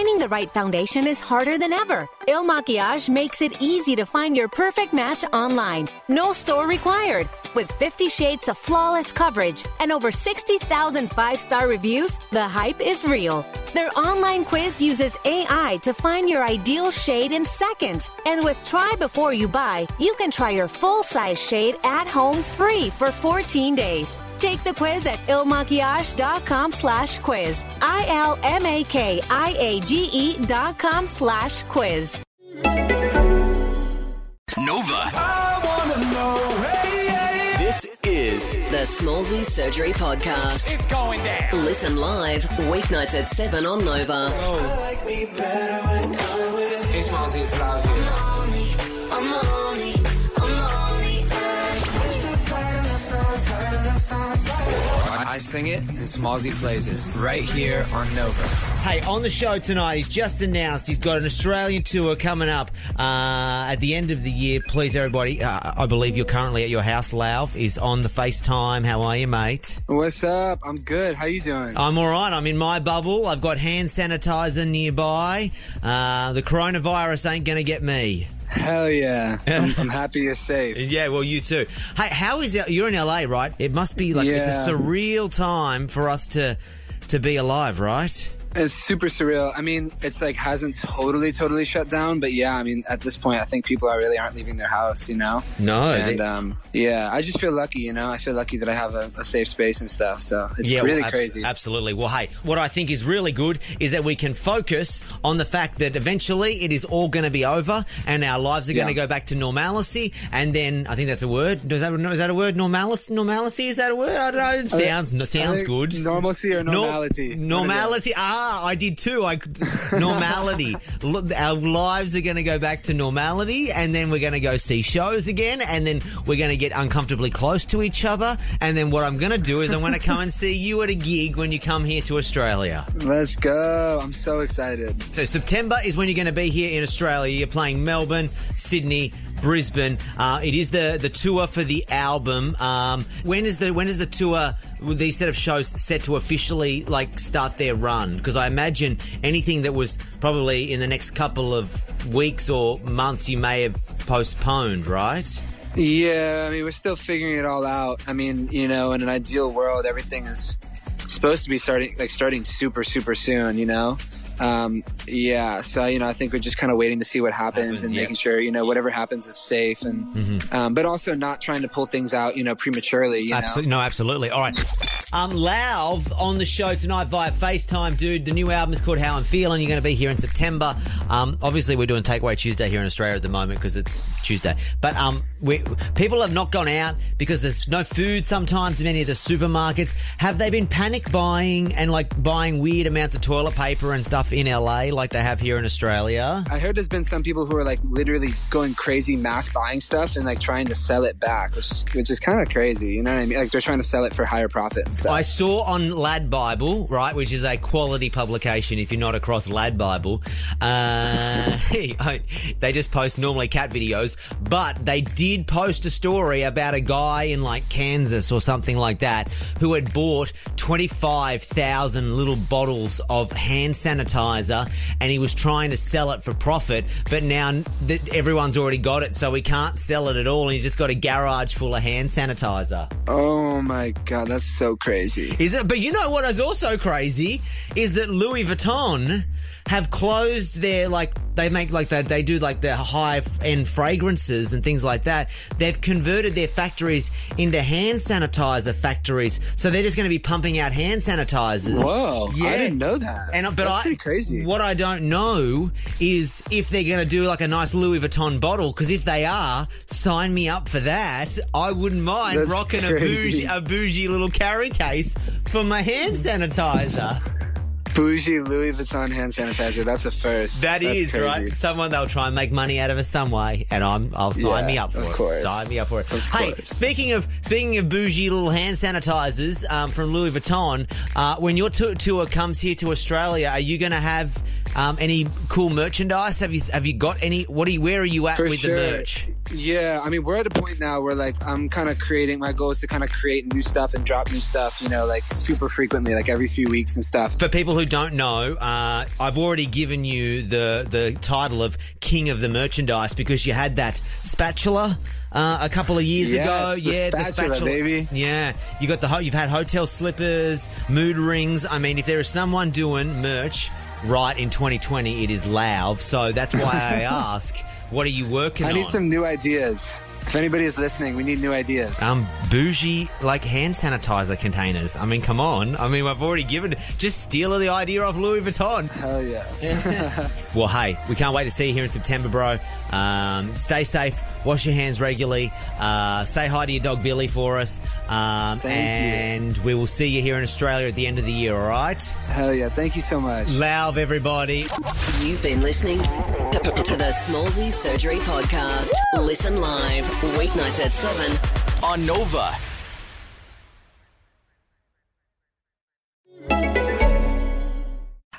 Finding the right foundation is harder than ever. Il Makiage makes it easy to find your perfect match online. No store required. With 50 shades of flawless coverage and over 60,000 five star reviews, the hype is real. Their online quiz uses AI to find your ideal shade in seconds. And with Try Before You Buy, you can try your full size shade at home free for 14 days. Take the quiz at ilmakiage.com slash quiz. I-L-M-A-K-I-A-G-E dot com slash quiz. Nova. This is The Smallzy Surgery Podcast. It's going down. Listen live weeknights at 7 on Nova. Hey, Smallzy, it's loud sing it and Smallzy plays it right here on Nova. Hey, on the show tonight, he's just announced he's got an Australian tour coming up uh, at the end of the year. Please, everybody, uh, I believe you're currently at your house. Lauv is on the FaceTime. How are you, mate? What's up? I'm good. How you doing? I'm all right. I'm in my bubble. I've got hand sanitizer nearby. Uh, the coronavirus ain't going to get me. Hell yeah. I'm, I'm happy you're safe. Yeah, well, you too. Hey, how is it? You're in LA, right? It must be like it's a surreal time for us to to be alive, right? It's super surreal. I mean, it's like hasn't totally, totally shut down, but yeah, I mean, at this point, I think people are really aren't leaving their house, you know? No, And they- um, yeah, I just feel lucky, you know? I feel lucky that I have a, a safe space and stuff, so it's yeah, really well, crazy. Absolutely. Well, hey, what I think is really good is that we can focus on the fact that eventually it is all going to be over and our lives are going to Yeah. go back to normalcy. And then I think that's a word. Is that, is that a word? Normalcy? Normalcy? Is that a word? I don't know. It sounds sounds good. Normalcy or Nor- normality? normality. Ah, Ah, I did too. I normality. Our lives are going to go back to normality, and then we're going to go see shows again, and then we're going to get uncomfortably close to each other. And then what I'm going to do is I'm going to come and see you at a gig when you come here to Australia. Let's go. I'm so excited. So September is when you're going to be here in Australia. You're playing Melbourne, Sydney, Brisbane. Uh, it is the the tour for the album. Um, when is the when is the tour? These set of shows set to officially like start their run because I imagine anything that was probably in the next couple of weeks or months you may have postponed, right? Yeah, I mean, we're still figuring it all out. I mean, you know, in an ideal world, everything is supposed to be starting, like, starting super, super soon, you know? Um, yeah, so, you know, I think we're just kind of waiting to see what happens Happens, and yeah. making sure, you know, whatever happens is safe and, um, but also not trying to pull things out, you know, prematurely, you know? Absolutely, no, absolutely. All right. Um, Lauv on the show tonight via FaceTime, dude. The new album is called How I'm Feeling. You're going to be here in September. Um, obviously, we're doing Takeaway Tuesday here in Australia at the moment because it's Tuesday. But um, we, people have not gone out because there's no food sometimes in many of the supermarkets. Have they been panic buying and like buying weird amounts of toilet paper and stuff in LA like they have here in Australia? I heard there's been some people who are like literally going crazy mass buying stuff and like trying to sell it back, which which is kind of crazy. You know what I mean? Like they're trying to sell it for higher profit and stuff. I saw on Lad Bible, right, which is a quality publication if you're not across Lad Bible. Uh, they just post normally cat videos, but they did post a story about a guy in like Kansas or something like that who had bought 25,000 little bottles of hand sanitizer and he was trying to sell it for profit, but now that everyone's already got it, so he can't sell it at all and he's just got a garage full of hand sanitizer. oh my god, that's so crazy. Is it? But you know what is also crazy is that Louis Vuitton have closed their like they make like that they do like the high end fragrances and things like that. They've converted their factories into hand sanitizer factories, so they're just going to be pumping out hand sanitizers. Whoa, I didn't know that. And but That's I pretty crazy. What I don't know is if they're going to do like a nice Louis Vuitton bottle. Because if they are, sign me up for that. I wouldn't mind That's rocking a bougie, a bougie little carry case for my hand sanitizer. Bougie Louis Vuitton hand sanitizer. That's a first. That That's is crazy. right. Someone they'll try and make money out of us some way, and I'm I'll sign Yeah, me up for of it. course. Sign me up for it. Of hey, course. speaking of speaking of bougie little hand sanitizers um, from Louis Vuitton, uh, when your tour, tour comes here to Australia, are you going to have um, any cool merchandise? Have you have you got any? What are you? Where are you at For with sure. the merch? Yeah, I mean, we're at a point now where like I'm kind of creating. My goal is to kind of create new stuff and drop new stuff. You know, like super frequently, like every few weeks and stuff. For people who don't know, uh, I've already given you the the title of king of the merchandise because you had that spatula uh, a couple of years Yes, ago. the yeah, the spatula, spatula, baby. Yeah, you got the ho- you've had hotel slippers, mood rings. I mean, if there is someone doing merch right in 2020, it is Lauv. So that's why I ask, what are you working I on? I need some new ideas. If anybody is listening, we need new ideas. um, bougie like hand sanitizer containers. I mean, come on. I mean, I've already given. Just steal the idea of Louis Vuitton. Hell yeah. Well, hey, we can't wait to see you here in September, bro. Um, stay safe. Wash your hands regularly. Uh, say hi to your dog Billy for us. Um, Thank you. and we will see you here in Australia at the end of the year. All right. Hell yeah. Thank you so much. Love, everybody. You've been listening to, to the Smallzy Surgery Podcast. Listen live, weeknights at 7 on Nova.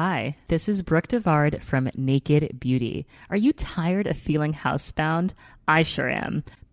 Hi, this is Brooke Devard from Naked Beauty. Are you tired of feeling housebound? I sure am.